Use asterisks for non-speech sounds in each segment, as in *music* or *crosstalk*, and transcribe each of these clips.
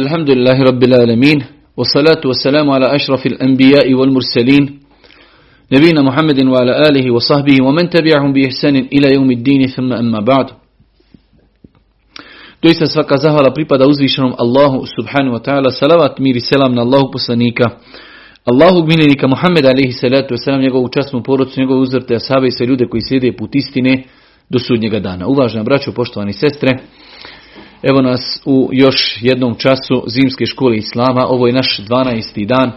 الحمد لله رب العالمين والصلاة والسلام على أشرف الأنبياء والمرسلين نبينا محمد وعلى آله وصحبه ومن تبعهم بإحسان إلى يوم الدين ثم أما بعد Doista svaka zahvala pripada uzvišenom Allahu subhanahu wa ta'ala. Salavat, mir i selam na Allahu poslanika. Allahu miljenika Muhammed alaihi salatu wasalam, njegovu častnu porodcu, njegovu uzvrte, asabe i sve ljude koji slijede put istine do sudnjega dana. Uvažena braćo, poštovani sestre, Evo nas u još jednom času zimske škole Islama. Ovo je naš 12. dan,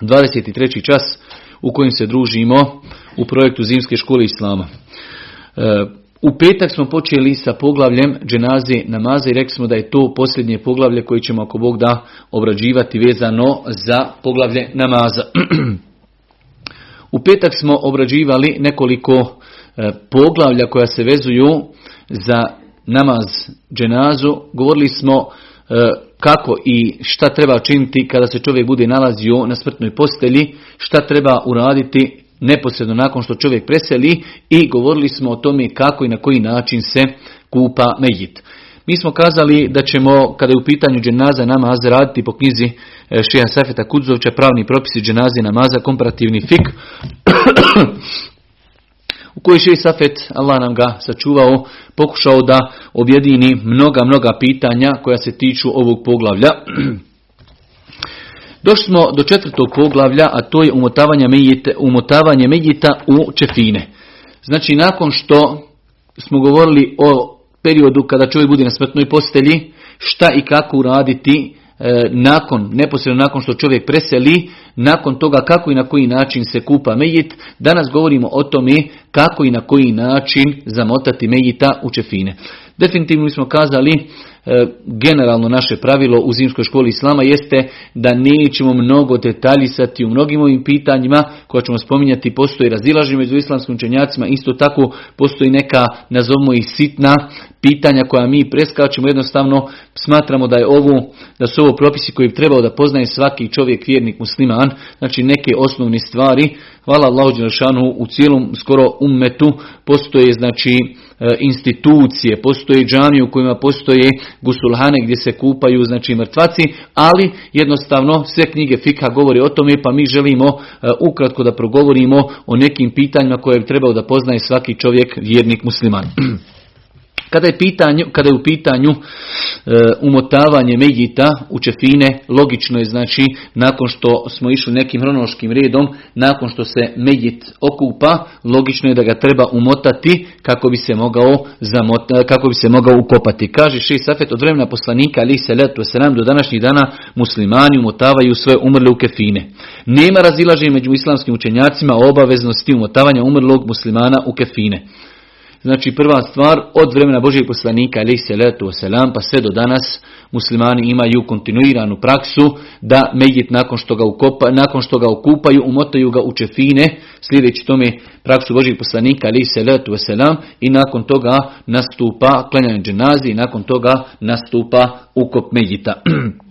23. čas u kojem se družimo u projektu zimske škole Islama. E, u petak smo počeli sa poglavljem dženaze namaza i rekli smo da je to posljednje poglavlje koje ćemo ako Bog da obrađivati vezano za poglavlje namaza. *clears throat* U petak smo obrađivali nekoliko e, poglavlja koja se vezuju za namaz dženazu, govorili smo e, kako i šta treba činiti kada se čovjek bude nalazio na smrtnoj postelji, šta treba uraditi neposredno nakon što čovjek preseli i govorili smo o tome kako i na koji način se kupa mejit. Mi smo kazali da ćemo, kada je u pitanju dženaza namaz, raditi po knjizi e, Šeha Safeta Kudzovića, pravni propisi dženaze namaza, komparativni fik, u kojoj je Safet, Allah nam ga sačuvao, pokušao da objedini mnoga, mnoga pitanja koja se tiču ovog poglavlja. *clears throat* Došli smo do četvrtog poglavlja, a to je umotavanje medjita, umotavanje medjita u čefine. Znači, nakon što smo govorili o periodu kada čovjek bude na smrtnoj postelji, šta i kako uraditi E, nakon, neposredno nakon što čovjek preseli, nakon toga kako i na koji način se kupa mejit, danas govorimo o tome kako i na koji način zamotati mejita u čefine. Definitivno smo kazali, e, generalno naše pravilo u zimskoj školi Islama jeste da nećemo mnogo detaljisati u mnogim ovim pitanjima koja ćemo spominjati, postoji razilaženje među islamskim učenjacima, isto tako postoji neka, nazovimo ih sitna pitanja koja mi preskačemo, jednostavno smatramo da je ovo, da su ovo propisi koji bi trebao da poznaje svaki čovjek, vjernik, musliman, znači neke osnovne stvari. Hvala Allahu Đelšanu, u cijelom skoro ummetu postoje znači e, institucije, postoje džamije u kojima postoje gusulhane gdje se kupaju znači mrtvaci, ali jednostavno sve knjige fika govori o tome pa mi želimo e, ukratko da progovorimo o nekim pitanjima koje bi trebao da poznaje svaki čovjek, vjernik, musliman. *clears throat* Kada je, pitanju, kada je u pitanju e, umotavanje medjita u čefine, logično je znači nakon što smo išli nekim hronološkim redom, nakon što se medjit okupa, logično je da ga treba umotati kako bi se mogao, zamota, kako bi se mogao ukopati. Kaže Ši Safet od vremena poslanika ali se letu nam do današnjih dana muslimani umotavaju sve umrle u kefine. Nema razilaženja među islamskim učenjacima o obaveznosti umotavanja umrlog muslimana u kefine. Znači prva stvar, od vremena Božijeg poslanika alaih salatu wasalam pa sve do danas muslimani imaju kontinuiranu praksu da medjit nakon što ga, ukopa, nakon što ga okupaju, umotaju ga u čefine, sljedeći tome praksu Božijeg poslanika alaih salatu wasalam i nakon toga nastupa klanjanje dženazi i nakon toga nastupa ukop medjita. *clears throat*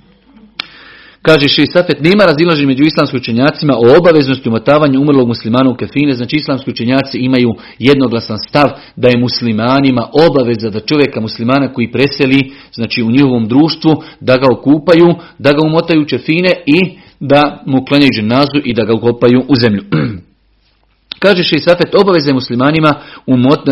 Kaže Ši Safet, nema razilaženja među islamskim učenjacima o obaveznosti umotavanja umrlog muslimana u kefine. Znači islamski učenjaci imaju jednoglasan stav da je muslimanima obaveza da čovjeka muslimana koji preseli, znači u njihovom društvu, da ga okupaju, da ga umotaju u kefine i da mu klanjaju ženazu i da ga ukopaju u zemlju. *clears throat* Kaže Safet, obaveza je muslimanima umot,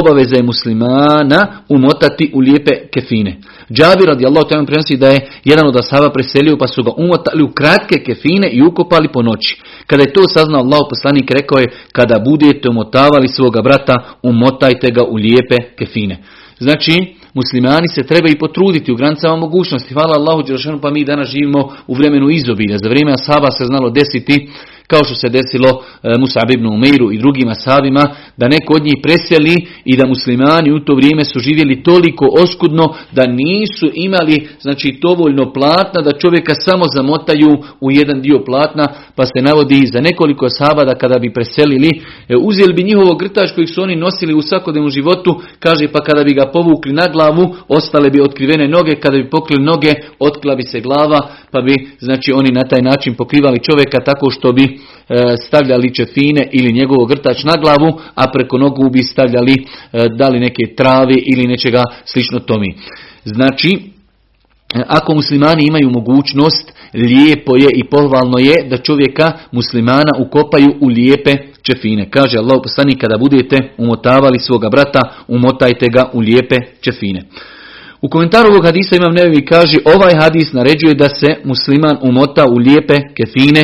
obaveza je muslimana umotati u lijepe kefine. Džabir radijallahu ta'ala prenosi da je jedan od ashaba preselio pa su ga umotali u kratke kefine i ukopali po noći. Kada je to saznao Allah poslanik rekao je kada budete umotavali svoga brata umotajte ga u lijepe kefine. Znači, muslimani se treba i potruditi u granicama mogućnosti. Hvala Allahu pa mi danas živimo u vremenu izobilja. Za vrijeme ashaba se znalo desiti kao što se desilo e, Musab ibn Umeiru i drugim ashabima, da neko od njih preseli i da muslimani u to vrijeme su živjeli toliko oskudno da nisu imali znači dovoljno platna da čovjeka samo zamotaju u jedan dio platna, pa se navodi za nekoliko ashaba da kada bi preselili, e, uzeli bi njihovo grtač kojeg su oni nosili u svakodnevnom životu, kaže pa kada bi ga povukli na glavu, ostale bi otkrivene noge, kada bi pokrili noge, otkla bi se glava, pa bi znači oni na taj način pokrivali čovjeka tako što bi E, stavljali čefine ili njegov grtač na glavu, a preko nogu bi stavljali e, dali neke travi ili nečega slično tomi. Znači, ako muslimani imaju mogućnost, lijepo je i pohvalno je da čovjeka muslimana ukopaju u lijepe čefine. Kaže Allah poslanik kada budete umotavali svoga brata, umotajte ga u lijepe čefine. U komentaru ovog hadisa imam nevi kaže ovaj hadis naređuje da se musliman umota u lijepe kefine.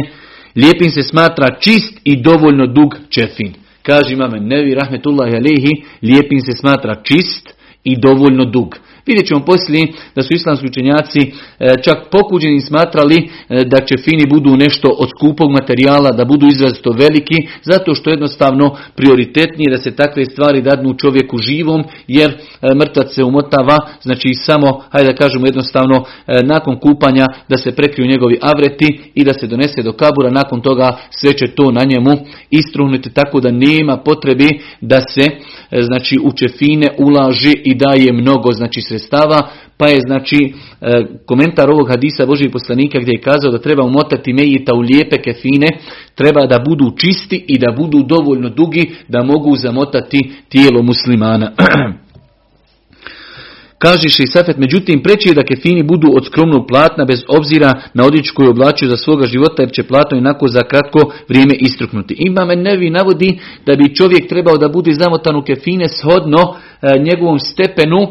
Lijepim se smatra čist i dovoljno dug čefin. Kaže imam nevi rahmetullahi alihi, lijepim se smatra čist i dovoljno dug. Vidjet ćemo poslije da su islamski učenjaci e, čak pokuđeni smatrali e, da će fini budu nešto od skupog materijala, da budu izrazito veliki, zato što jednostavno prioritetnije da se takve stvari dadnu čovjeku živom, jer e, mrtac se umotava, znači samo, hajde da kažemo jednostavno, nakon kupanja da se prekriju njegovi avreti i da se donese do kabura, nakon toga sve će to na njemu istruhnuti, tako da nema potrebe da se znači u čefine ulaži i daje mnogo znači sredstava, pa je znači e, komentar ovog hadisa Božih poslanika gdje je kazao da treba umotati mejita u lijepe kefine, treba da budu čisti i da budu dovoljno dugi da mogu zamotati tijelo muslimana. *clears throat* Kaže i Safet, međutim preći je da kefini budu od skromnog platna bez obzira na odjeću koju oblačuju za svoga života jer će platno inako za kratko vrijeme istruknuti. Ima me nevi navodi da bi čovjek trebao da bude zamotan u kefine shodno E, njegovom stepenu, e,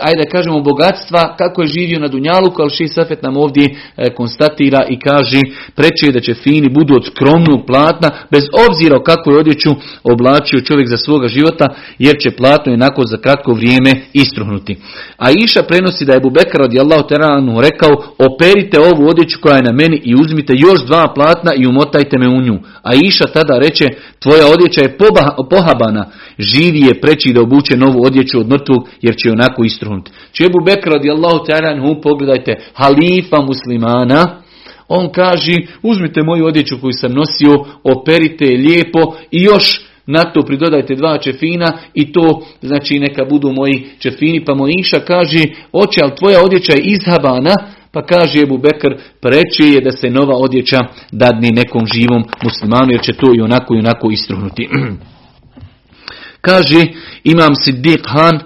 ajde da kažemo bogatstva, kako je živio na Dunjaluku, ali Ši Safet nam ovdje e, konstatira i kaže preče da će fini budu od skromnog platna, bez obzira o kakvoj odjeću oblačio čovjek za svoga života, jer će platno jednako za kratko vrijeme istruhnuti. A Iša prenosi da je Bubekar radijallahu teranu rekao, operite ovu odjeću koja je na meni i uzmite još dva platna i umotajte me u nju. A Iša tada reče, tvoja odjeća je pohabana, živi je preći da obuče novu odjeću od mrtvog jer će onako istruhnuti. Čebu Bekr radijallahu ta'ala pogledajte, halifa muslimana, on kaže, uzmite moju odjeću koju sam nosio, operite je lijepo i još na to pridodajte dva čefina i to znači neka budu moji čefini. Pa Mojiša kaže, oče, ali tvoja odjeća je izhabana, pa kaže Ebu Bekr, preče je da se nova odjeća dadni nekom živom muslimanu, jer će to i onako i onako istruhnuti. *clears throat* Kaže Imam Siddiq Han,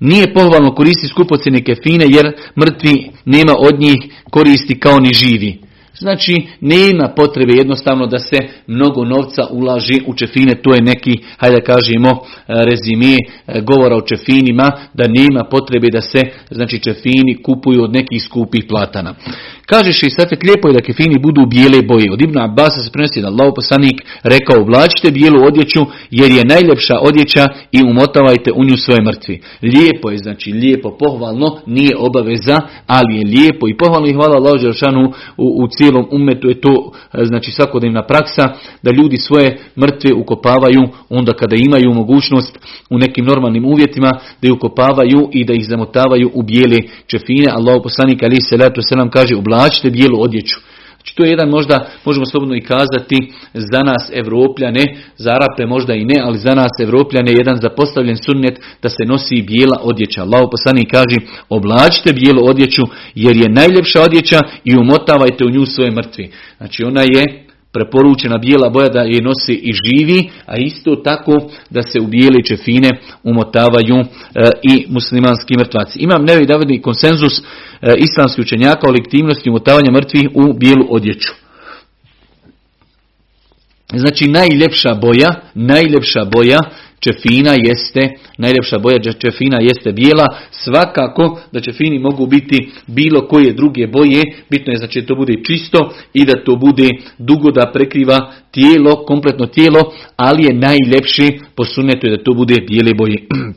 nije pohvalno koristiti skupocjene kefine jer mrtvi nema od njih koristi kao ni živi. Znači, nema potrebe jednostavno da se mnogo novca ulaži u čefine, to je neki, hajde da kažemo, rezime e, govora o čefinima, da nema potrebe da se, znači, čefini kupuju od nekih skupih platana. Kažeš i Safet, lijepo je da kefini budu bijele boje. Od Ibn Abbas se prenosi da Allah poslanik rekao, oblačite bijelu odjeću jer je najljepša odjeća i umotavajte u nju svoje mrtvi. Lijepo je, znači lijepo, pohvalno, nije obaveza, ali je lijepo i pohvalno i hvala Allah u, u cijelom umetu je to znači svakodnevna praksa da ljudi svoje mrtve ukopavaju onda kada imaju mogućnost u nekim normalnim uvjetima da ih ukopavaju i da ih zamotavaju u bijele čefine. Allah poslanik ali se selam kaže oblačite bijelu odjeću. Znači to je jedan možda, možemo slobodno i kazati, za nas Evropljane, za Arape možda i ne, ali za nas Evropljane jedan zapostavljen sunnet da se nosi bijela odjeća. Allah poslanik kaže, oblačite bijelu odjeću jer je najljepša odjeća i umotavajte u nju svoje mrtvi. Znači ona je preporučena bijela boja da je nosi i živi, a isto tako da se u bijele čefine umotavaju e, i muslimanski mrtvaci. Imam nevi davodni konsenzus e, islamskih učenjaka o lektivnosti umotavanja mrtvih u bijelu odjeću. Znači najljepša boja, najljepša boja čefina jeste, najljepša boja čefina jeste bijela, svakako da čefini mogu biti bilo koje druge boje, bitno je znači da to bude čisto i da to bude dugo da prekriva tijelo, kompletno tijelo, ali je najljepši po sunnetu da to bude bijele boje. *clears throat*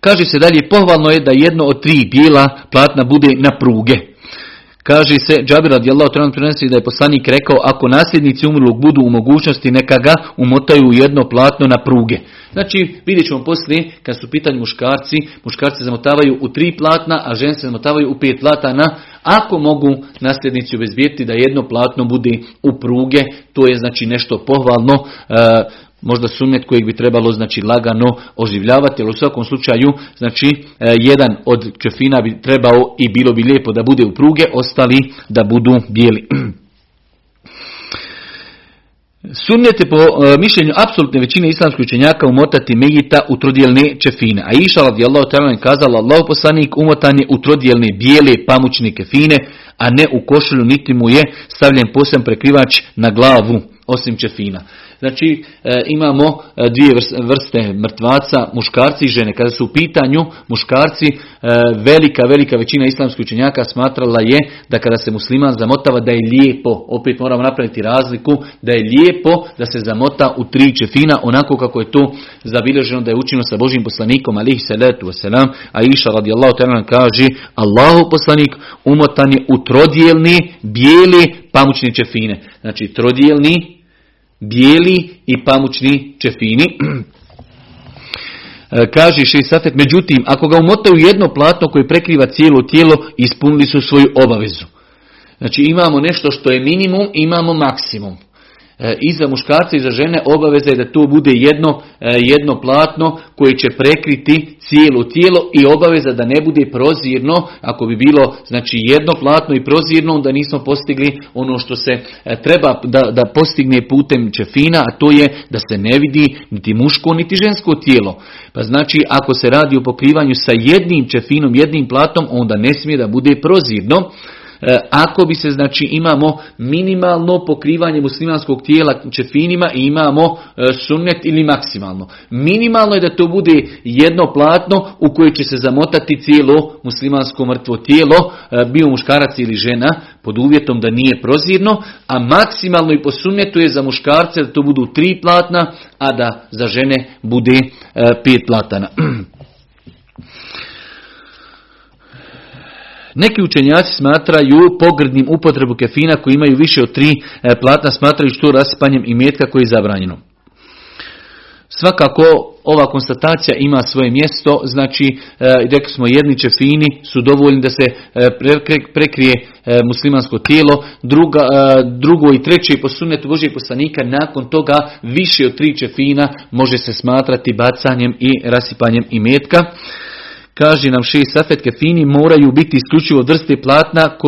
Kaže se dalje, pohvalno je da jedno od tri bijela platna bude na pruge. Kaže se, Džabir radijallahu ta'ala prenosi da je poslanik rekao, ako nasljednici umrlog budu u mogućnosti, neka ga umotaju u jedno platno na pruge. Znači, vidjet ćemo poslije, kad su pitanje muškarci, muškarci zamotavaju u tri platna, a žene se zamotavaju u pet platana. Ako mogu nasljednici obezbijeti da jedno platno bude u pruge, to je znači nešto pohvalno. Možda sunnet kojeg bi trebalo znači lagano oživljavati, ali u svakom slučaju znači e, jedan od čefina bi trebao i bilo bi lijepo da bude u pruge, ostali da budu bijeli. *clears throat* Sunnet po e, mišljenju apsolutne većine islamskih učenjaka umotati mejita u trodjelne čefine. A iša ta'ala je kazala Allah poslanik umotan je u trodjelne bijele pamučne kefine, a ne u košulju niti mu je stavljen posebno prekrivač na glavu osim čefina. Znači e, imamo e, dvije vrste mrtvaca, muškarci i žene. Kada su u pitanju muškarci, e, velika, velika većina islamskih učenjaka smatrala je da kada se musliman zamotava da je lijepo, opet moramo napraviti razliku, da je lijepo da se zamota u tri čefina, onako kako je to zabilježeno da je učino sa Božim poslanikom, alihi salatu wasalam, a iša radijallahu ta'ala kaže, Allahu poslanik umotan je u trodijelni, bijeli, pamučni čefine. Znači trodijelni, bijeli i pamučni čefini. *clears throat* E, kaže Safet, međutim, ako ga umotaju jedno platno koje prekriva cijelo tijelo, ispunili su svoju obavezu. Znači imamo nešto što je minimum, imamo maksimum. E, i za muškarce i za žene obaveza je da to bude jedno, e, jedno platno koje će prekriti cijelo tijelo i obaveza da ne bude prozirno, ako bi bilo znači jedno platno i prozirno, onda nismo postigli ono što se e, treba da, da postigne putem čefina, a to je da se ne vidi niti muško niti žensko tijelo. Pa znači ako se radi o pokrivanju sa jednim čefinom, jednim platom, onda ne smije da bude prozirno. E, ako bi se, znači, imamo minimalno pokrivanje muslimanskog tijela čefinima i imamo e, sunnet ili maksimalno. Minimalno je da to bude jedno platno u koje će se zamotati cijelo muslimansko mrtvo tijelo, e, bio muškarac ili žena, pod uvjetom da nije prozirno, a maksimalno i po sunnetu je za muškarce da to budu tri platna, a da za žene bude pet platana. *clears throat* Neki učenjaci smatraju pogrdnim upotrebu kefina koji imaju više od tri e, platna, smatraju što rasipanjem i metka koji je zabranjeno. Svakako ova konstatacija ima svoje mjesto, znači e, rekli smo jedni čefini su dovoljni da se e, prekrije muslimansko tijelo, druga, drugo i treće po sunnetu Božijeg poslanika, nakon toga više od tri čefina može se smatrati bacanjem i rasipanjem imetka. Kaže nam šest safet kefini moraju biti isključivo vrste platna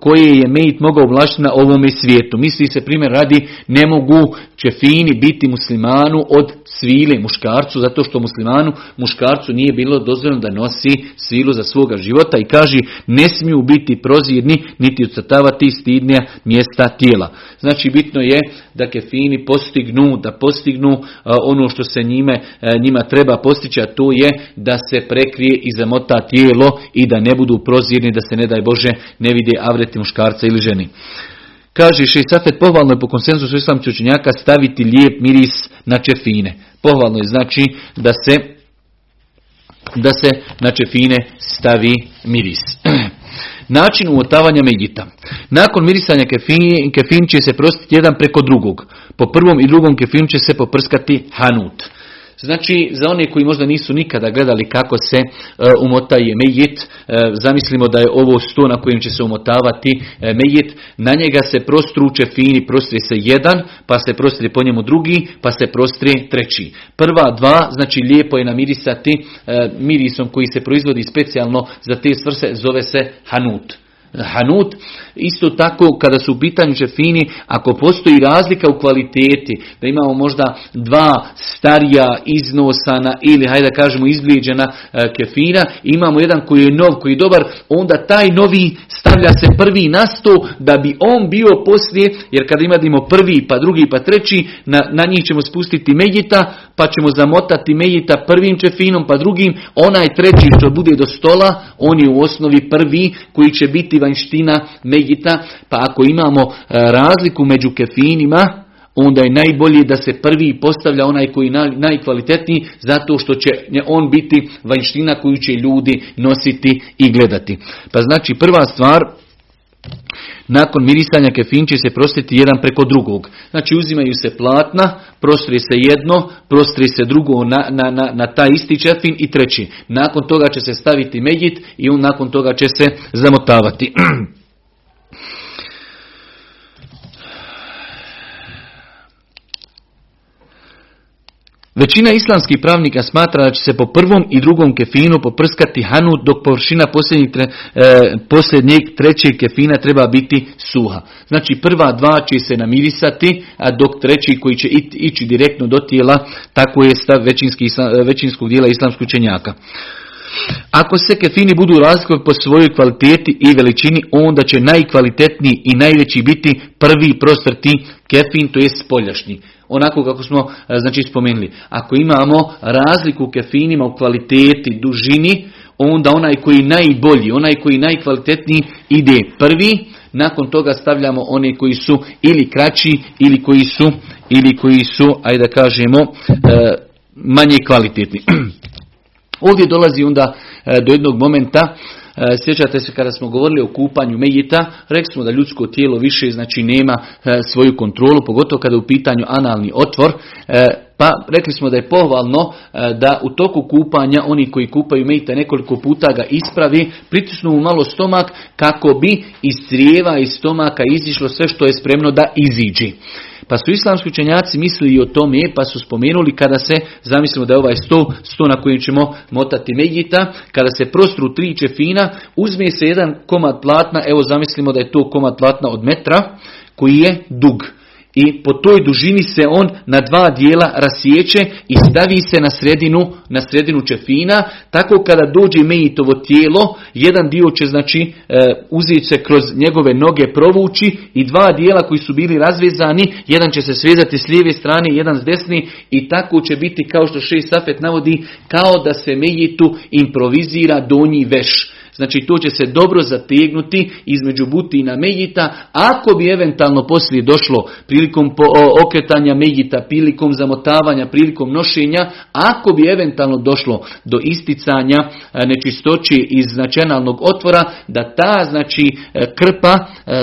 koje je mejit mogao oblašiti na ovome svijetu. Misli se primjer radi ne mogu čefini biti muslimanu od svile muškarcu, zato što muslimanu muškarcu nije bilo dozvoljeno da nosi svilu za svoga života i kaže ne smiju biti prozirni niti ucrtavati stidnija mjesta tijela. Znači bitno je da kefini postignu, da postignu ono što se njime, njima treba postići, a to je da se prekrije i zamota tijelo i da ne budu prozirni, da se ne daj Bože ne vidi avreti muškarca ili ženi. Kaže Safet, pohvalno je po konsenzusu islamskih učenjaka staviti lijep miris na čefine. Pohvalno je znači da se da se na čefine stavi miris. *clears throat* Način umotavanja medjita. Nakon mirisanja kefin, kefin će se prostiti jedan preko drugog. Po prvom i drugom kefinu će se poprskati hanut. Znači, za one koji možda nisu nikada gledali kako se e, umotaje mejit, e, zamislimo da je ovo sto na kojem će se umotavati e, mejit, na njega se prostruče fini, prostrije se jedan, pa se prostrije po njemu drugi, pa se prostrije treći. Prva dva, znači lijepo je namirisati mirisom koji se proizvodi specijalno za te svrse, zove se hanut. Hanut, isto tako kada su u pitanju čefini, ako postoji razlika u kvaliteti, da imamo možda dva starija iznosana ili hajde da kažemo izblijeđena e, kefina, imamo jedan koji je nov, koji je dobar, onda taj novi stavlja se prvi na sto da bi on bio poslije, jer kada imamo prvi pa drugi pa treći, na, na njih ćemo spustiti medjita, pa ćemo zamotati medjita prvim čefinom pa drugim, onaj treći što bude do stola, on je u osnovi prvi koji će biti vanština Megita, pa ako imamo e, razliku među kefinima, onda je najbolje da se prvi postavlja onaj koji je najkvalitetniji, zato što će on biti vanština koju će ljudi nositi i gledati. Pa znači prva stvar, nakon mirisanja kefin će se prostiti jedan preko drugog. Znači uzimaju se platna, prostri se jedno, prostri se drugo na, na, na, na taj isti čefin i treći. Nakon toga će se staviti medjit i on nakon toga će se zamotavati. *clears throat* Većina islamskih pravnika smatra da će se po prvom i drugom kefinu poprskati hanut dok površina posljednjeg, e, posljednjeg trećeg kefina treba biti suha. Znači prva dva će se namirisati, a dok treći koji će ići direktno do tijela, tako je stav većinskog dijela islamskog učenjaka. Ako se kefini budu razlikovati po svojoj kvaliteti i veličini, onda će najkvalitetniji i najveći biti prvi prostrti kefin, to je spoljašnji. Onako kako smo e, znači, spomenuli. Ako imamo razliku u kefinima u kvaliteti, dužini, onda onaj koji najbolji, onaj koji najkvalitetniji ide prvi, nakon toga stavljamo one koji su ili kraći ili koji su, ili koji su ajde da kažemo, e, manje kvalitetni. *clears throat* Ovdje dolazi onda e, do jednog momenta, sjećate se kada smo govorili o kupanju mejita, rekli smo da ljudsko tijelo više znači nema e, svoju kontrolu, pogotovo kada je u pitanju analni otvor, pa rekli smo da je pohvalno da u toku kupanja oni koji kupaju mejita nekoliko puta ga ispravi, pritisnu mu malo stomak kako bi iz crijeva i stomaka izišlo sve što je spremno da iziđi. Pa su islamski učenjaci mislili o tome, pa su spomenuli kada se, zamislimo da je ovaj sto, sto na kojem ćemo motati medjita, kada se prostru tri čefina, uzme se jedan komad platna, evo zamislimo da je to komad platna od metra, koji je dug i po toj dužini se on na dva dijela rasjeće i stavi se na sredinu, na sredinu čefina, tako kada dođe mejitovo tijelo, jedan dio će znači e, uzeti se kroz njegove noge provući i dva dijela koji su bili razvezani, jedan će se svezati s lijeve strane, jedan s desne i tako će biti kao što šest safet navodi, kao da se mejitu improvizira donji veš. Znači to će se dobro zategnuti između butina mejita. Ako bi eventualno poslije došlo prilikom okretanja mejita, prilikom zamotavanja, prilikom nošenja, ako bi eventualno došlo do isticanja e, nečistoći iz značenalnog otvora, da ta znači e, krpa e,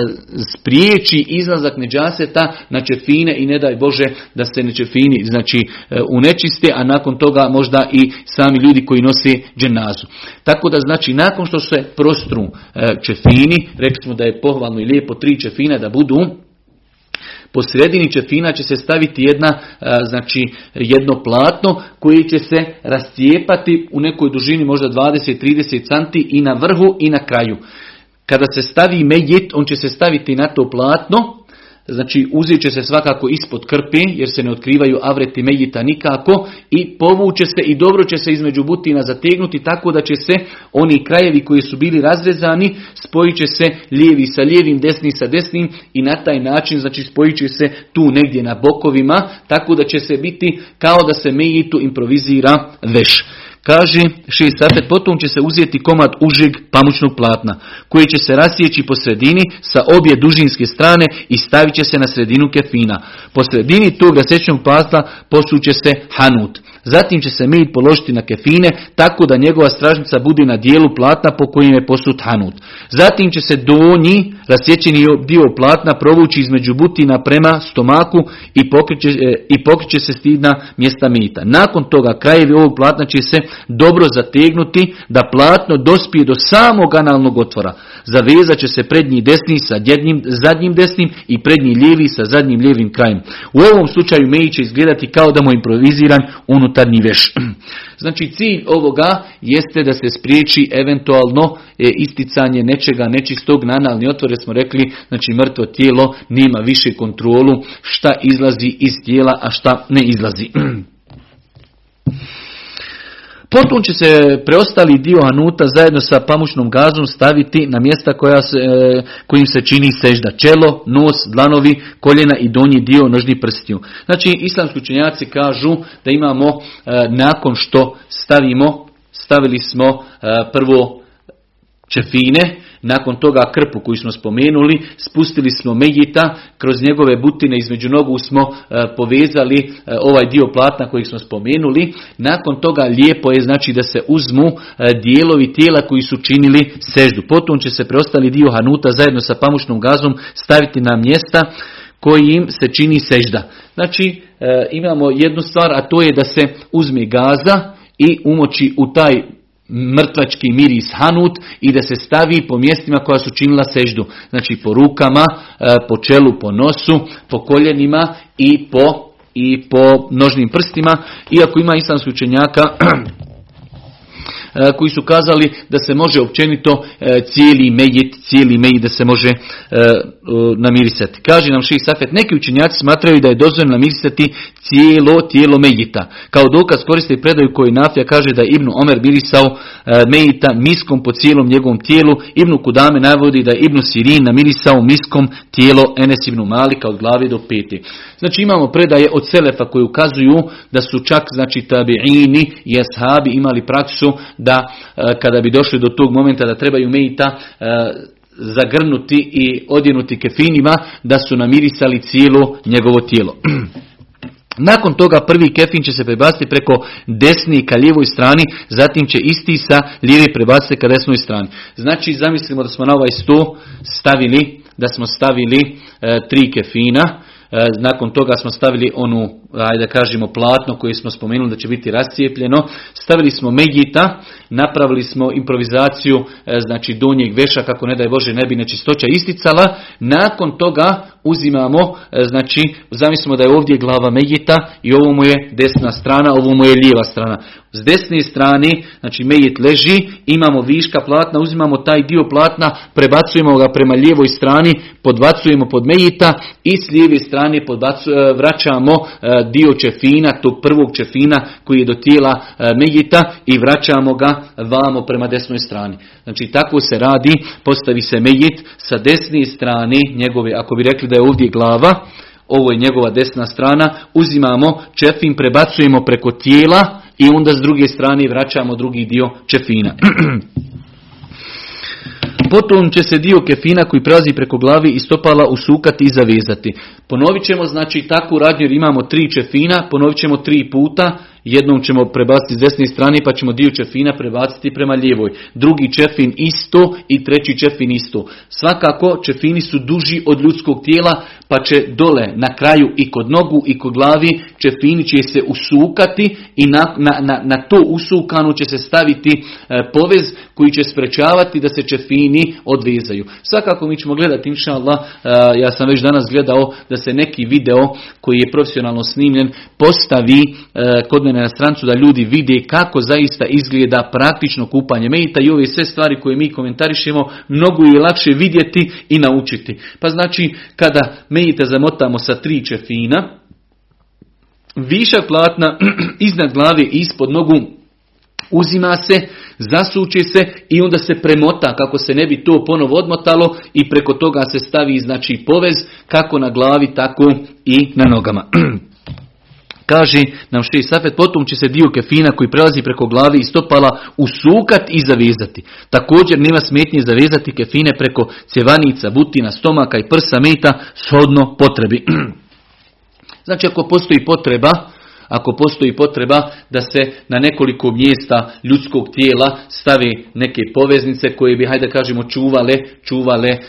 spriječi izlazak neđaseta na čefine i ne daj Bože da se nečefini znači unečiste, a nakon toga možda i sami ljudi koji nose dženazu. Tako da znači nakon što se prostru e, čefini, rekli smo da je pohvalno i lijepo tri čefina da budu, po sredini čefina će se staviti jedna, e, znači jedno platno koje će se rascijepati u nekoj dužini možda 20-30 cm i na vrhu i na kraju. Kada se stavi mejit, on će se staviti na to platno Znači uzet će se svakako ispod krpe jer se ne otkrivaju avreti mejita nikako i povuče se i dobro će se između butina zategnuti tako da će se oni krajevi koji su bili razrezani spojit će se lijevi sa lijevim, desni sa desnim i na taj način znači spojit će se tu negdje na bokovima tako da će se biti kao da se mejitu improvizira veš. Kaže šest safet, potom će se uzeti komad užeg pamučnog platna, koji će se rasjeći po sredini sa obje dužinske strane i stavit će se na sredinu kefina. Po sredini tog rasječnog platna posuće se hanut. Zatim će se med položiti na kefine tako da njegova stražnica bude na dijelu platna po kojem je posut hanut. Zatim će se donji rasjećeni dio platna provući između butina prema stomaku i pokriće, e, i pokriće se stidna mjesta mita. Nakon toga krajevi ovog platna će se dobro zategnuti da platno dospije do samog analnog otvora. Zavezat će se prednji desni sa jednim, zadnjim desnim i prednji lijevi sa zadnjim lijevim krajem. U ovom slučaju meji će izgledati kao da mu improviziran unutarnji veš. *clears throat* Znači cilj ovoga jeste da se spriječi eventualno e, isticanje nečega nečistog na analni otvor. Smo rekli, znači mrtvo tijelo nema više kontrolu šta izlazi iz tijela, a šta ne izlazi. *clears throat* Potom će se preostali dio hanuta zajedno sa pamučnom gazom staviti na mjesta koja se, e, kojim se čini sežda. Čelo, nos, dlanovi, koljena i donji dio nožni prstiju. Znači, islamski učenjaci kažu da imamo, e, nakon što stavimo, stavili smo e, prvo čefine, nakon toga krpu koju smo spomenuli, spustili smo Megita, kroz njegove butine između nogu smo e, povezali e, ovaj dio platna koji smo spomenuli. Nakon toga lijepo je znači da se uzmu e, dijelovi tijela koji su činili seždu. Potom će se preostali dio hanuta zajedno sa pamučnom gazom staviti na mjesta kojim se čini sežda. Znači imamo jednu stvar, a to je da se uzme gaza i umoći u taj mrtvački miris hanut i da se stavi po mjestima koja su činila seždu. Znači po rukama, e, po čelu, po nosu, po koljenima i po i po nožnim prstima, iako ima islamskih učenjaka *clears throat* koji su kazali da se može općenito e, cijeli mejit, cijeli mejit da se može e, namirisati. Kaže nam Ših Safet, neki učenjaci smatraju da je dozvoljeno namirisati cijelo tijelo mejita. Kao dokaz koriste predaju koji Nafija kaže da je Ibnu Omer mirisao mejita miskom po cijelom njegovom tijelu. Ibnu Kudame navodi da je Ibnu Sirin namirisao miskom tijelo Enes Ibnu Malika od glave do peti. Znači imamo predaje od Selefa koji ukazuju da su čak znači tabiini i ashabi imali praksu da e, kada bi došli do tog momenta da trebaju mejita e, zagrnuti i odjenuti kefinima, da su namirisali cijelo njegovo tijelo. *clears throat* Nakon toga prvi kefin će se prebaciti preko desni ka lijevoj strani, zatim će isti sa lijeve prebaciti ka desnoj strani. Znači zamislimo da smo na ovaj sto stavili, da smo stavili e, tri kefina, nakon toga smo stavili onu, ajde da kažemo, platno koje smo spomenuli da će biti rascijepljeno. Stavili smo Megita, napravili smo improvizaciju, e, znači donjeg veša, kako ne daj Bože ne bi nečistoća isticala. Nakon toga uzimamo, e, znači zamislimo da je ovdje glava Megita i ovo mu je desna strana, ovo mu je lijeva strana. S desne strane, znači Mejit leži, imamo viška platna, uzimamo taj dio platna, prebacujemo ga prema lijevoj strani, podbacujemo pod Mejita i s lijeve strane e, vraćamo e, dio čefina, tog prvog čefina koji je do tijela Mejita i vraćamo ga vamo prema desnoj strani. Znači tako se radi, postavi se Mejit sa desne strane njegove, ako bi rekli da je ovdje glava, ovo je njegova desna strana, uzimamo čefin, prebacujemo preko tijela i onda s druge strane vraćamo drugi dio čefina. *clears throat* Potom će se dio kefina koji prelazi preko glavi i stopala usukati i zavezati. Ponovit ćemo znači takvu radnju jer imamo tri čefina, ponovit ćemo tri puta Jednom ćemo prebaciti s desne strane pa ćemo dio čefina prebaciti prema lijevoj. Drugi čefin isto i treći čefin isto. Svakako čefini su duži od ljudskog tijela pa će dole na kraju i kod nogu i kod glavi čefini će se usukati i na, na, na, na to usukanu će se staviti e, povez koji će sprečavati da se čefini odvezaju. Svakako mi ćemo gledati inša Allah, e, ja sam već danas gledao da se neki video koji je profesionalno snimljen postavi e, kod mene na strancu da ljudi vide kako zaista izgleda praktično kupanje mejita i ove sve stvari koje mi komentarišemo mnogo je lakše vidjeti i naučiti. Pa znači kada mejita zamotamo sa tri čefina, višak platna *clears throat* iznad glave i ispod nogu uzima se, zasuče se i onda se premota kako se ne bi to ponovo odmotalo i preko toga se stavi znači povez kako na glavi tako i na nogama. *clears throat* Kaže nam še Safet, potom će se dio kefina koji prelazi preko glavi i stopala usukat i zavezati. Također nema smetnje zavezati kefine preko cjevanica, butina, stomaka i prsa meta shodno potrebi. *clears throat* znači ako postoji potreba, ako postoji potreba da se na nekoliko mjesta ljudskog tijela stavi neke poveznice koje bi, hajde kažemo, čuvale, čuvale e,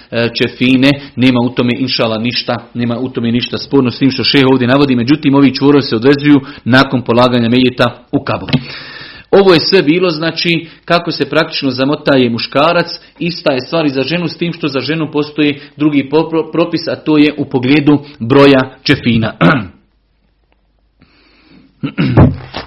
čefine, nema u tome inšala ništa, nema u tome ništa sporno s tim što šeho ovdje navodi, međutim ovi čvorovi se odvezuju nakon polaganja mejeta u kabu. Ovo je sve bilo, znači, kako se praktično zamotaje muškarac, ista je stvar i za ženu, s tim što za ženu postoji drugi propis, a to je u pogledu broja čefina. *clears throat* *clears throat*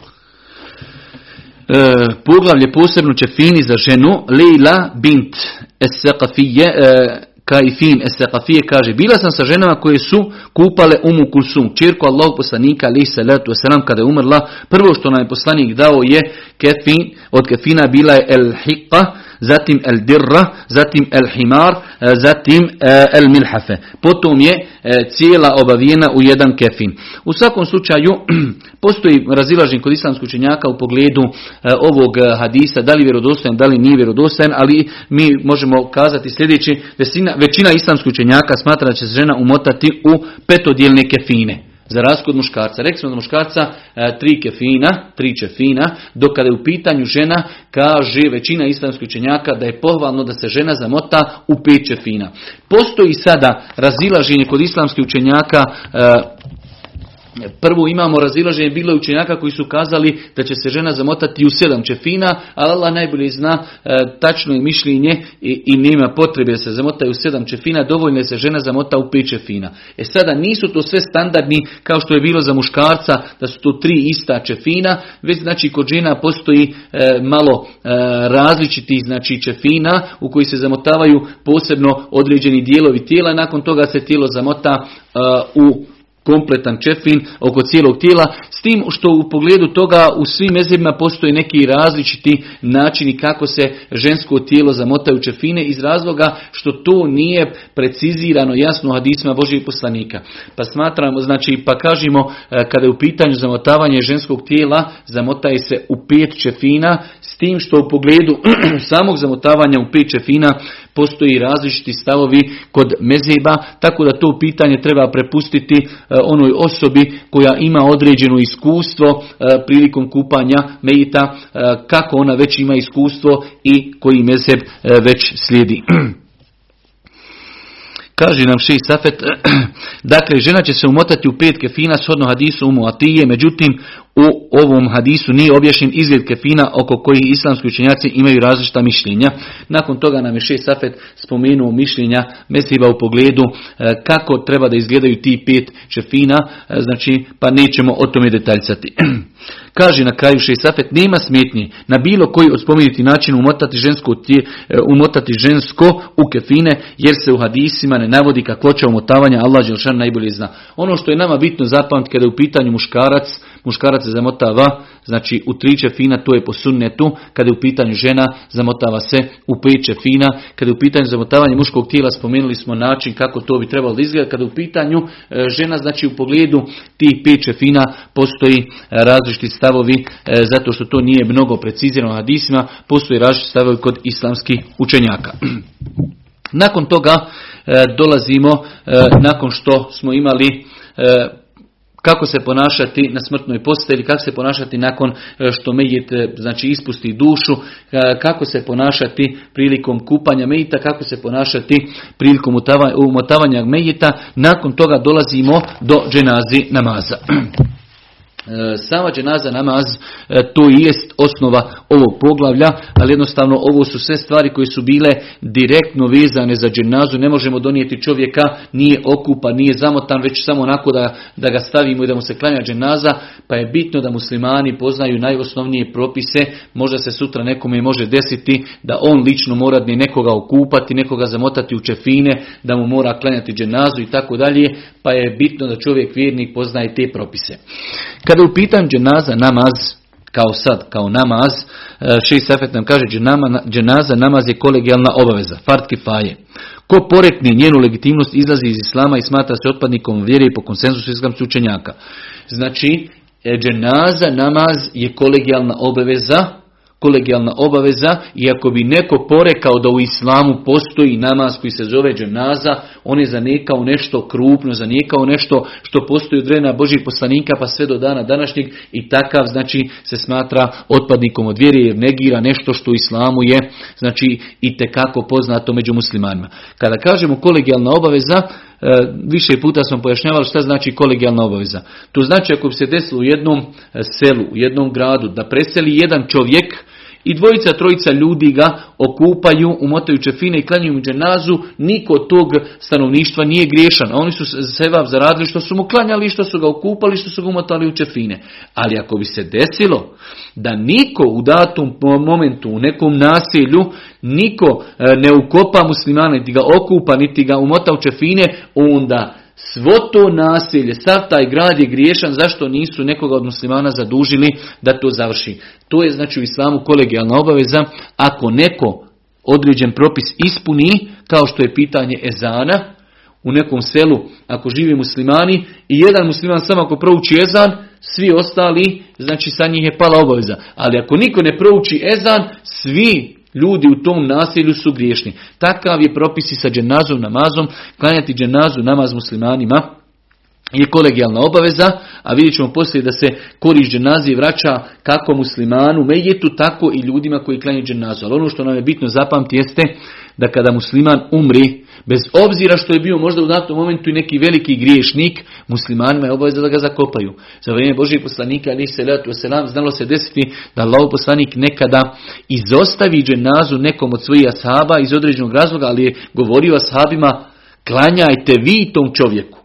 E, poglavlje posebno će fini za ženu Leila bint Es-Saqafije e, Kaifin Es-Saqafije kaže Bila sam sa ženama koje su kupale Umu Kulsum. Čirku Allahu poslanika Ali salatu wasalam kada je umrla Prvo što nam je poslanik dao je kefin, od kefina bila je El Hiqa zatim el dirra, zatim el himar, e, zatim e, el milhafe. Potom je e, cijela obavijena u jedan kefin. U svakom slučaju *clears throat* postoji razilažen kod islamskog učenjaka u pogledu ovog hadisa, da li vjerodostojan, da li nije vjerodostojan, ali mi možemo kazati sljedeći, većina, većina islamskih učenjaka smatra da će se žena umotati u petodjelne kefine za razliku od muškarca. Rekli smo da muškarca e, tri kefina, tri čefina, dok kada je u pitanju žena, kaže većina islamskih učenjaka da je pohvalno da se žena zamota u pet čefina. Postoji sada razilaženje kod islamskih učenjaka e, Prvo imamo razilaženje bilo učenjaka koji su kazali da će se žena zamotati u sedam čefina, ali Allah najbolje zna e, tačno je mišljenje i, i nema potrebe da se zamotaju u sedam čefina, dovoljno je se žena zamota u pet čefina. E sada nisu to sve standardni kao što je bilo za muškarca da su to tri ista čefina, već znači kod žena postoji e, malo e, različitih znači čefina u koji se zamotavaju posebno određeni dijelovi tijela, nakon toga se tijelo zamota u kompletan čefin oko cijelog tijela, s tim što u pogledu toga u svim mezebima postoje neki različiti načini kako se žensko tijelo zamotaju čefine iz razloga što to nije precizirano jasno hadisma Božih poslanika. Pa smatramo, znači, pa kažemo e, kada je u pitanju zamotavanje ženskog tijela, zamotaje se u pet čefina, tim što u pogledu *clears throat* samog zamotavanja u pet čefina postoji različiti stavovi kod mezeba, tako da to pitanje treba prepustiti e, onoj osobi koja ima određeno iskustvo e, prilikom kupanja mejita, e, kako ona već ima iskustvo i koji mezeb već slijedi. *clears throat* Kaže nam Šej Safet, *clears throat* dakle žena će se umotati u pet kefina shodno hadisu u Muatije, međutim u ovom hadisu nije objašnjen izgled kefina oko kojih islamski učenjaci imaju različita mišljenja. Nakon toga nam je Šej Safet spomenuo mišljenja mesiva u pogledu e, kako treba da izgledaju ti pet čefina, e, znači pa nećemo o tome detaljcati. *clears throat* Kaže na kraju Šej Safet, nema smetnji na bilo koji od spomenuti način umotati žensko, e, umotati žensko u kefine, jer se u hadisima ne navodi kakvoća umotavanja, Allah Đelšan najbolje zna. Ono što je nama bitno zapamtiti kada je u pitanju muškarac, muškarac se zamotava, znači u tri fina, to je po sunnetu, kada je u pitanju žena, zamotava se u pet fina, kada je u pitanju zamotavanja muškog tijela, spomenuli smo način kako to bi trebalo izgledati, kada je u pitanju e, žena, znači u pogledu tih pet fina postoji različiti stavovi, e, zato što to nije mnogo precizirano hadisima, postoji različiti stavovi kod islamskih učenjaka. *clears throat* Nakon toga e, dolazimo, nakon što smo imali kako se ponašati na smrtnoj postelji, kako se ponašati nakon e, što mejit e, znači ispusti dušu, e, kako se ponašati prilikom kupanja mejita, kako se ponašati prilikom umotavanja mejita. Nakon toga dolazimo do dženazi namaza. *clears throat* E, sama dženaza namaz, e, to i jest osnova ovog poglavlja, ali jednostavno ovo su sve stvari koje su bile direktno vezane za dženazu. Ne možemo donijeti čovjeka, nije okupa, nije zamotan, već samo onako da, da ga stavimo i da mu se klanja dženaza, pa je bitno da muslimani poznaju najosnovnije propise. Možda se sutra nekome može desiti da on lično mora nekoga okupati, nekoga zamotati u čefine, da mu mora klanjati dženazu i tako dalje, pa je bitno da čovjek vjernik poznaje te propise. Kada u pitanju dženaza namaz, kao sad, kao namaz, e, šest sefet nam kaže dženaza namaz je kolegijalna obaveza, fart kifaje. Ko porekne njenu legitimnost izlazi iz islama i smatra se otpadnikom vjere i po konsenzusu islamskih učenjaka. Znači, e, dženaza namaz je kolegijalna obaveza, kolegijalna obaveza i ako bi neko porekao da u islamu postoji namaz koji se zove dženaza, on je zanijekao nešto krupno, zanijekao nešto što postoji od vremena Božih poslanika pa sve do dana današnjeg i takav znači se smatra otpadnikom od vjere jer negira nešto što u islamu je znači i tekako poznato među muslimanima. Kada kažemo kolegijalna obaveza, više puta smo pojašnjavali šta znači kolegijalna obaveza. To znači ako bi se desilo u jednom e, selu, u jednom gradu, da preseli jedan čovjek, i dvojica, trojica ljudi ga okupaju, umotaju čefine i klanjuju mu dženazu, niko tog stanovništva nije griješan. Oni su seba zaradili što su mu klanjali, što su ga okupali, što su ga umotali u čefine. Ali ako bi se desilo da niko u datom momentu, u nekom naselju, niko e, ne ukopa muslimana, niti ga okupa, niti ga umota u čefine, onda Svo to nasilje, sav taj grad je griješan, zašto nisu nekoga od muslimana zadužili da to završi. To je znači u islamu kolegijalna obaveza. Ako neko određen propis ispuni, kao što je pitanje ezana, u nekom selu, ako živi muslimani, i jedan musliman samo ako prouči ezan, svi ostali, znači sa njih je pala obaveza. Ali ako niko ne prouči ezan, svi Ljudi u tom naselju su griješni. Takav je propisi sa dženazom namazom, klanjati dženazu namaz muslimanima je kolegijalna obaveza, a vidjet ćemo poslije da se koriš dženazi vraća kako muslimanu mejetu, tako i ljudima koji klanju dženazu. Ali ono što nam je bitno zapamti jeste da kada musliman umri, bez obzira što je bio možda u datom momentu i neki veliki griješnik, muslimanima je obaveza da ga zakopaju. Za vrijeme Božih poslanika, ali se letu selam, znalo se desiti da Allah poslanik nekada izostavi dženazu nekom od svojih ashaba iz određenog razloga, ali je govorio ashabima, klanjajte vi tom čovjeku.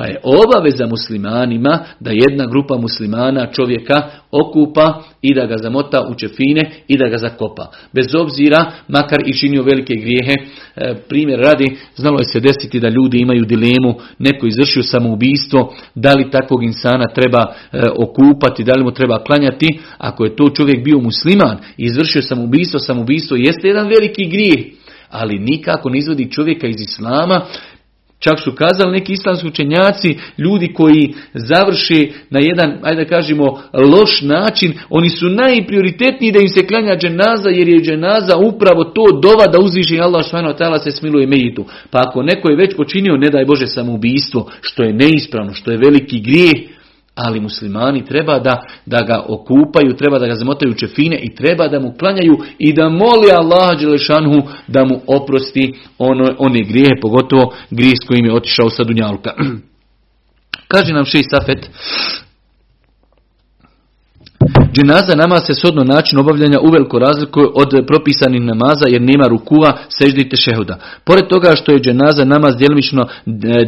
Pa je obaveza muslimanima da jedna grupa muslimana čovjeka okupa i da ga zamota u čefine i da ga zakopa. Bez obzira, makar i činio velike grijehe, e, primjer radi, znalo je se desiti da ljudi imaju dilemu, neko izvršio samoubistvo, da li takvog insana treba e, okupati, da li mu treba klanjati. Ako je to čovjek bio musliman i izvršio samoubistvo, samoubistvo jeste jedan veliki grijeh ali nikako ne izvodi čovjeka iz islama Čak su kazali neki islamski učenjaci, ljudi koji završe na jedan, ajde da kažemo, loš način, oni su najprioritetniji da im se klanja dženaza, jer je dženaza upravo to dova da uzviše Allah tala se smiluje mejitu. Pa ako neko je već počinio, ne daj Bože, samoubistvo, što je neispravno, što je veliki grijeh, ali muslimani treba da, da ga okupaju, treba da ga zamotaju čefine i treba da mu klanjaju i da moli Allaha Đelešanhu da mu oprosti ono, one grijehe, pogotovo grijeh s kojim je otišao sa Dunjalka. *clears throat* Kaže nam šest Safet, Dženaza namaz se shodno način obavljanja uveliko razlikuje od propisanih namaza jer nema rukua, seždite šehuda. Pored toga što je dženaza namaz djelimično,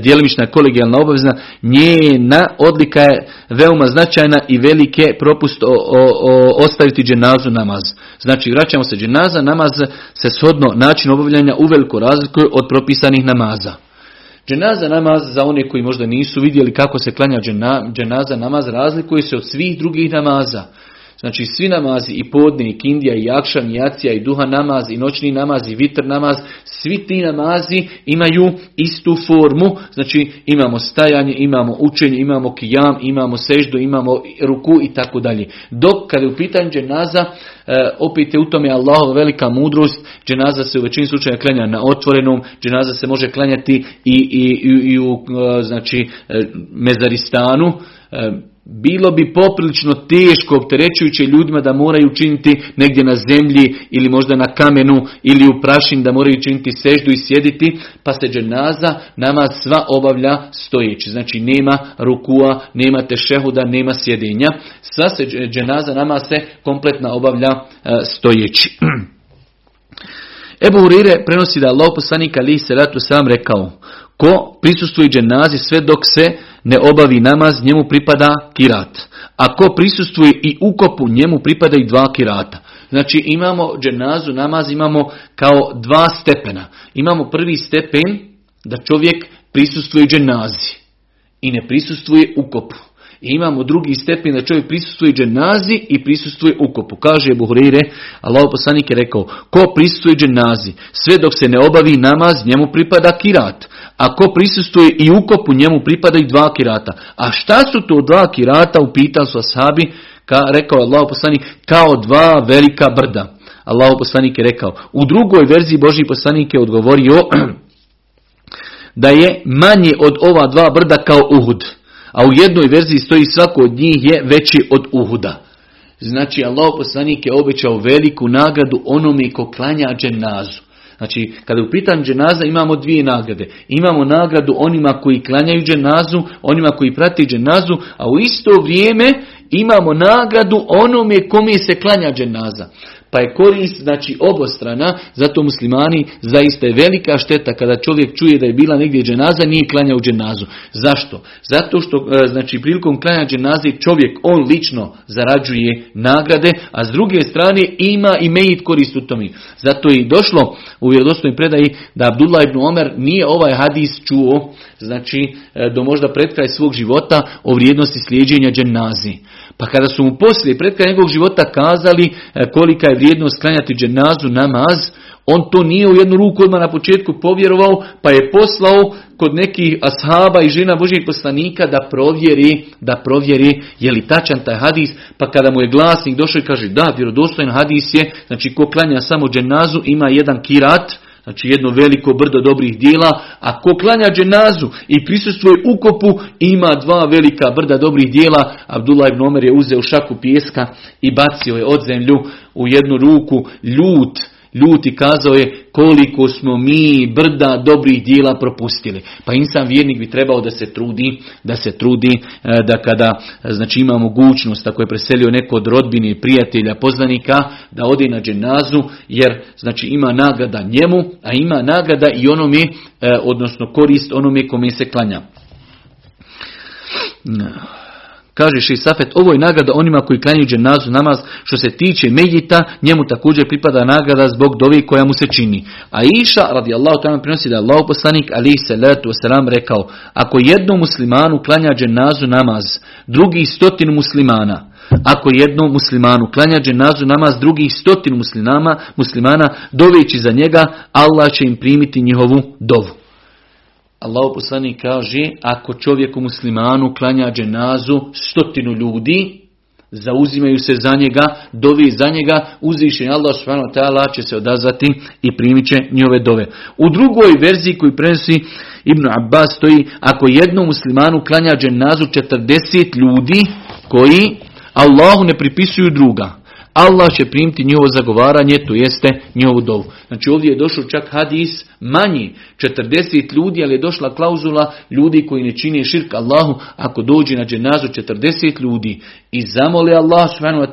djelimična kolegijalna obavezna, njena odlika je veoma značajna i velike propust o, o, ostaviti dženazu namaz. Znači vraćamo se dženaza, namaz se shodno način obavljanja uveliko razlikuje od propisanih namaza. Dženaza namaz, za one koji možda nisu vidjeli kako se klanja dženaza namaz, razlikuje se od svih drugih namaza. Znači svi namazi i podne i kindija i jakšan i jacija i duha namaz i noćni namaz i vitr namaz, svi ti namazi imaju istu formu, znači imamo stajanje, imamo učenje, imamo kijam, imamo seždu, imamo ruku i tako dalje. Dok kada je u pitanju dženaza, e, opet je u tome Allahova velika mudrost, dženaza se u većini slučaja klanja na otvorenom, dženaza se može klanjati i, i, i, i u e, znači, e, mezaristanu, bilo bi poprilično teško opterećujuće ljudima da moraju učiniti negdje na zemlji ili možda na kamenu ili u prašin da moraju učiniti seždu i sjediti, pa se dženaza nama sva obavlja stojeći. Znači nema rukua, nema tešehuda, nema sjedinja. Sva se dženaza nama se kompletna obavlja e, stojeći. *clears throat* Ebu Urire prenosi da Allah poslanik ali se ratu sam rekao, ko prisustuje dženazi sve dok se ne obavi namaz, njemu pripada kirat. Ako prisustuje i ukopu, njemu pripada i dva kirata. Znači imamo dženazu, namaz imamo kao dva stepena. Imamo prvi stepen da čovjek prisustuje dženazi i ne prisustuje ukopu. I imamo drugi stepen da čovjek prisustuje dženazi i prisustuje ukopu. Kaže Buhurire, Allah poslanik je rekao, ko prisustuje dženazi, sve dok se ne obavi namaz, njemu pripada kirat. Ako prisustuje i ukopu, njemu pripadaju dva kirata. A šta su to dva kirata, upitali su ashabi, ka, rekao je Allah poslanik, kao dva velika brda. Allah poslanik je rekao. U drugoj verziji Boži poslanik je odgovorio *clears throat* da je manje od ova dva brda kao Uhud. A u jednoj verziji stoji svako od njih je veći od Uhuda. Znači Allah poslanik je obećao veliku nagradu onome ko klanja dženazu. Znači, kada je u pitanju dženaza imamo dvije nagrade. Imamo nagradu onima koji klanjaju dženazu, onima koji prati dženazu, a u isto vrijeme imamo nagradu onome kome se klanja dženaza. Pa je korist, znači, obostrana, zato muslimani zaista je velika šteta kada čovjek čuje da je bila negdje dženaza, nije klanja u dženazu. Zašto? Zato što, e, znači, prilikom klanja dženaze čovjek, on lično zarađuje nagrade, a s druge strane ima i mejit korist u tome. Zato je i došlo u vjerodostojnoj predaji da Abdullah ibn Omer nije ovaj hadis čuo, znači, e, do možda pred svog života o vrijednosti slijeđenja dženazi. Pa kada su mu poslije pred kraj njegovog života kazali e, kolika je vrijednost klanjati dženazu namaz, on to nije u jednu ruku odmah na početku povjerovao, pa je poslao kod nekih ashaba i žena Božih poslanika da provjeri, da provjeri je li tačan taj hadis, pa kada mu je glasnik došao i kaže da, vjerodostojan hadis je, znači ko klanja samo dženazu ima jedan kirat, Znači jedno veliko brdo dobrih dijela, a ko klanja dženazu i prisustvuje ukopu, ima dva velika brda dobrih dijela. Abdullah ibn Omer je uzeo šaku pijeska i bacio je od zemlju u jednu ruku, ljut, ljuti kazao je koliko smo mi brda dobrih dijela propustili. Pa insan vjernik bi trebao da se trudi, da se trudi e, da kada znači ima mogućnost ako je preselio neko od rodbine, prijatelja, poznanika da ode na dženazu jer znači ima nagrada njemu, a ima nagrada i onome, e, odnosno korist onome kome se klanja. Kaže Safet, ovo je nagrada onima koji klanjaju dženazu namaz. Što se tiče Mejita, njemu također pripada nagrada zbog dovi koja mu se čini. A Iša, radi Allah, tamo prinosi da je Allah poslanik, ali se letu wasalam, rekao, ako jednom muslimanu klanja dženazu namaz, drugi stotinu muslimana, ako jednom muslimanu klanja dženazu namaz, drugih stotinu muslimana, muslimana doveći za njega, Allah će im primiti njihovu dovu. Allah poslanik kaže, ako čovjeku muslimanu klanja dženazu stotinu ljudi, zauzimaju se za njega, dovi za njega, uzvišen Allah subhanahu wa će se odazvati i primit će njove dove. U drugoj verziji koju prenosi Ibn Abbas stoji, ako jednom muslimanu klanja dženazu 40 ljudi koji Allahu ne pripisuju druga. Allah će primiti njihovo zagovaranje, to jeste njihovu dovu. Znači ovdje je došao čak hadis manji, 40 ljudi, ali je došla klauzula ljudi koji ne čine širk Allahu, ako dođe na dženazu 40 ljudi i zamoli Allah subhanahu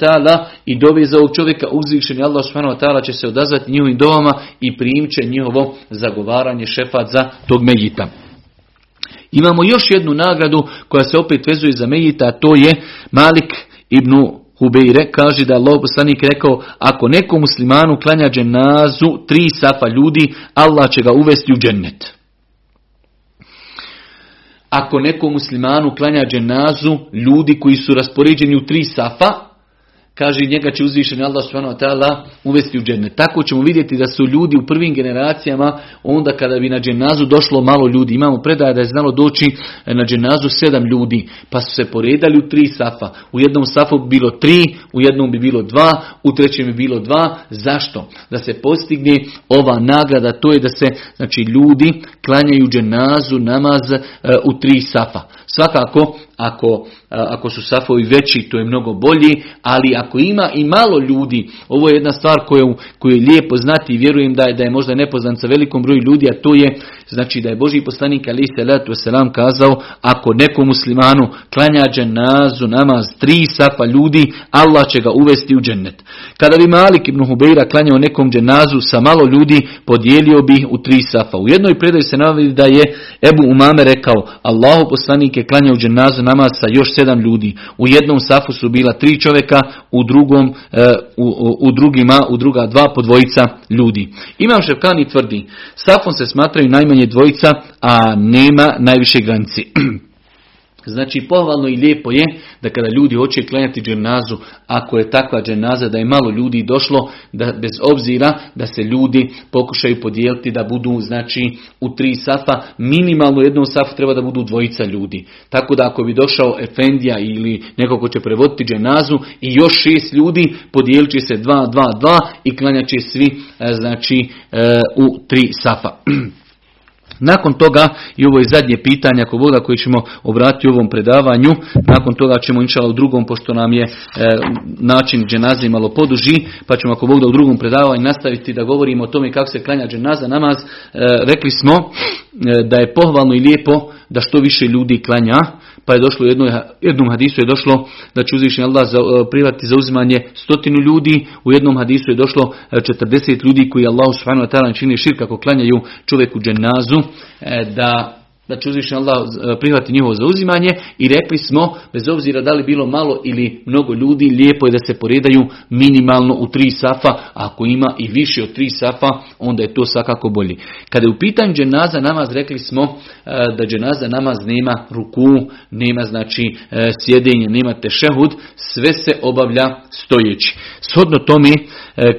i dove za ovog čovjeka uzvišeni Allah subhanahu će se odazvati njihovim dovama i primit će njihovo zagovaranje šefat za tog medjita. Imamo još jednu nagradu koja se opet vezuje za medjita, a to je Malik ibn Hubeire kaže da je Allah poslanik rekao ako nekom muslimanu klanja dženazu tri safa ljudi, Allah će ga uvesti u džennet. Ako nekom muslimanu klanja dženazu ljudi koji su raspoređeni u tri safa, kaže njega će uzvišeni Allah subhanahu wa uvesti u džennet. Tako ćemo vidjeti da su ljudi u prvim generacijama, onda kada bi na dženazu došlo malo ljudi, imamo predaje da je znalo doći na dženazu sedam ljudi, pa su se poredali u tri safa. U jednom safu bi bilo tri, u jednom bi bilo dva, u trećem bi bilo dva. Zašto? Da se postigne ova nagrada, to je da se znači, ljudi klanjaju dženazu namaz e, u tri safa. Svakako, ako, ako su safovi veći, to je mnogo bolji, ali ako ima i malo ljudi, ovo je jedna stvar koju, koju je lijepo znati i vjerujem da je, da je možda nepoznan sa velikom broju ljudi, a to je znači da je Boži poslanik ali se selam kazao, ako nekom muslimanu klanja dženazu namaz tri safa ljudi, Allah će ga uvesti u džennet. Kada bi Malik ibn Hubeira klanjao nekom dženazu sa malo ljudi, podijelio bi u tri safa. U jednoj predaju se navodi da je Ebu Umame rekao, Allahu poslanik je klanjao dženazu namaz sa još sedam ljudi. U jednom safu su bila tri čovjeka, u drugom, e, u, u, drugima, u druga dva po dvojica ljudi. Imam Ševkani tvrdi, safom se smatraju najmanje dvojica, a nema najviše granici. *clears throat* Znači pohvalno i lijepo je da kada ljudi hoće klanjati dženazu, ako je takva dženaza da je malo ljudi došlo, da bez obzira da se ljudi pokušaju podijeliti da budu znači u tri safa, minimalno jednom safu treba da budu dvojica ljudi. Tako da ako bi došao Efendija ili neko ko će prevoditi dženazu i još šest ljudi, podijelit će se dva, dva, dva i klanjat će svi e, znači e, u tri safa. *clears throat* Nakon toga, i ovo je zadnje pitanje ako Boga koji ćemo obratiti u ovom predavanju, nakon toga ćemo inšala u drugom, pošto nam je e, način dženaze malo poduži, pa ćemo ako Bog da u drugom predavanju nastaviti da govorimo o tome kako se klanja dženaza namaz. E, rekli smo e, da je pohvalno i lijepo da što više ljudi klanja, pa je došlo u jednom hadisu je došlo da će uzvišen Allah za, e, privati za uzimanje stotinu ljudi, u jednom hadisu je došlo 40 e, ljudi koji Allah subhanahu wa ta'ala čini širk kako klanjaju čovjeku dženazu, e, da će uzvišen Allah e, prihvati njihovo zauzimanje i rekli smo, bez obzira da li bilo malo ili mnogo ljudi, lijepo je da se poredaju minimalno u tri safa, a ako ima i više od tri safa, onda je to svakako bolji. Kada je u pitanju dženaza namaz, rekli smo e, da dženaza namaz nema ruku, nema znači e, sjedenje, nema tešehud, sve se obavlja stojeći. Shodno tome,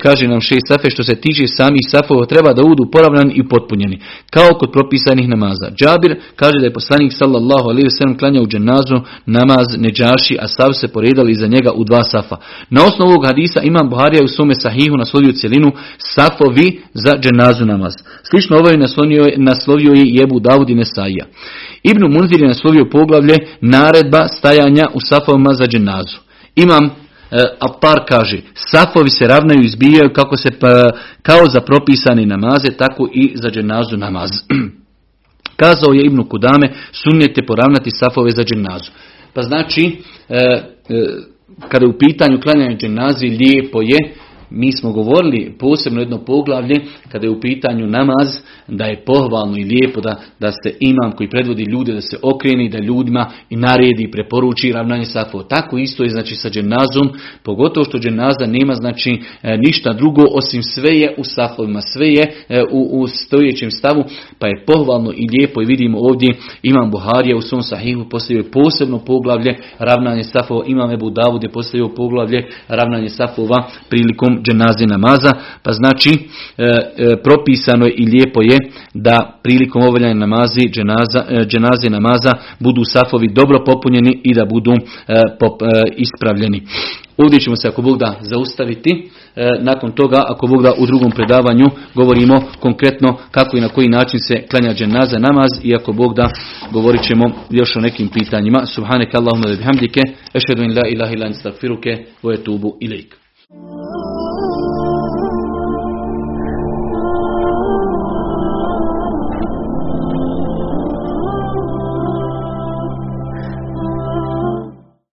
kaže nam šest safe, što se tiče samih safova, treba da budu poravnani i potpunjeni, kao kod propisanih namaza. Džabir kaže da je poslanik sallallahu alaihi sellem klanjao dženazu namaz neđaši, a sav se poredali iza njega u dva safa. Na osnovu ovog hadisa imam Buharija u svome sahihu naslovio cjelinu safovi za dženazu namaz. Slično ovaj naslovio, naslovio je Jebu Davud i Nesaija. Ibnu Munzir je naslovio poglavlje naredba stajanja u safovima za dženazu. Imam e, Apar kaže, safovi se ravnaju i izbijaju kako se pa, kao za propisane namaze, tako i za dženazu namaz. *clears throat* Kazao je Ibnu Kudame, sunnijete poravnati safove za dženazu. Pa znači, e, e, kada je u pitanju klanjanje dženazi, lijepo je mi smo govorili posebno jedno poglavlje kada je u pitanju namaz da je pohvalno i lijepo da, da se imam koji predvodi ljude da se okreni da ljudima i naredi i preporuči ravnanje safova. Tako isto je znači sa dženazom, pogotovo što dženaza nema znači e, ništa drugo osim sve je u safovima, sve je e, u, u stojećem stavu, pa je pohvalno i lijepo i vidimo ovdje imam Buharija u svom sahihu postavio posebno poglavlje ravnanje safova, imam Ebu Davud je postavio poglavlje ravnanje safova prilikom dženaze namaza, pa znači e, e, propisano je i lijepo je da prilikom obavljanja namazi e, dženaze namaza budu safovi dobro popunjeni i da budu ispravljeni. Ovdje ćemo se ako Bog da zaustaviti. Nakon toga ako Bog da u drugom predavanju govorimo konkretno kako i na koji način se klanja dženaza namaz i ako Bog da govorit ćemo još o nekim pitanjima. Subhaneke Allahumma da bihamdike. Ešhedu in la ilaha ila instagfiruke. Vojetubu ilaik.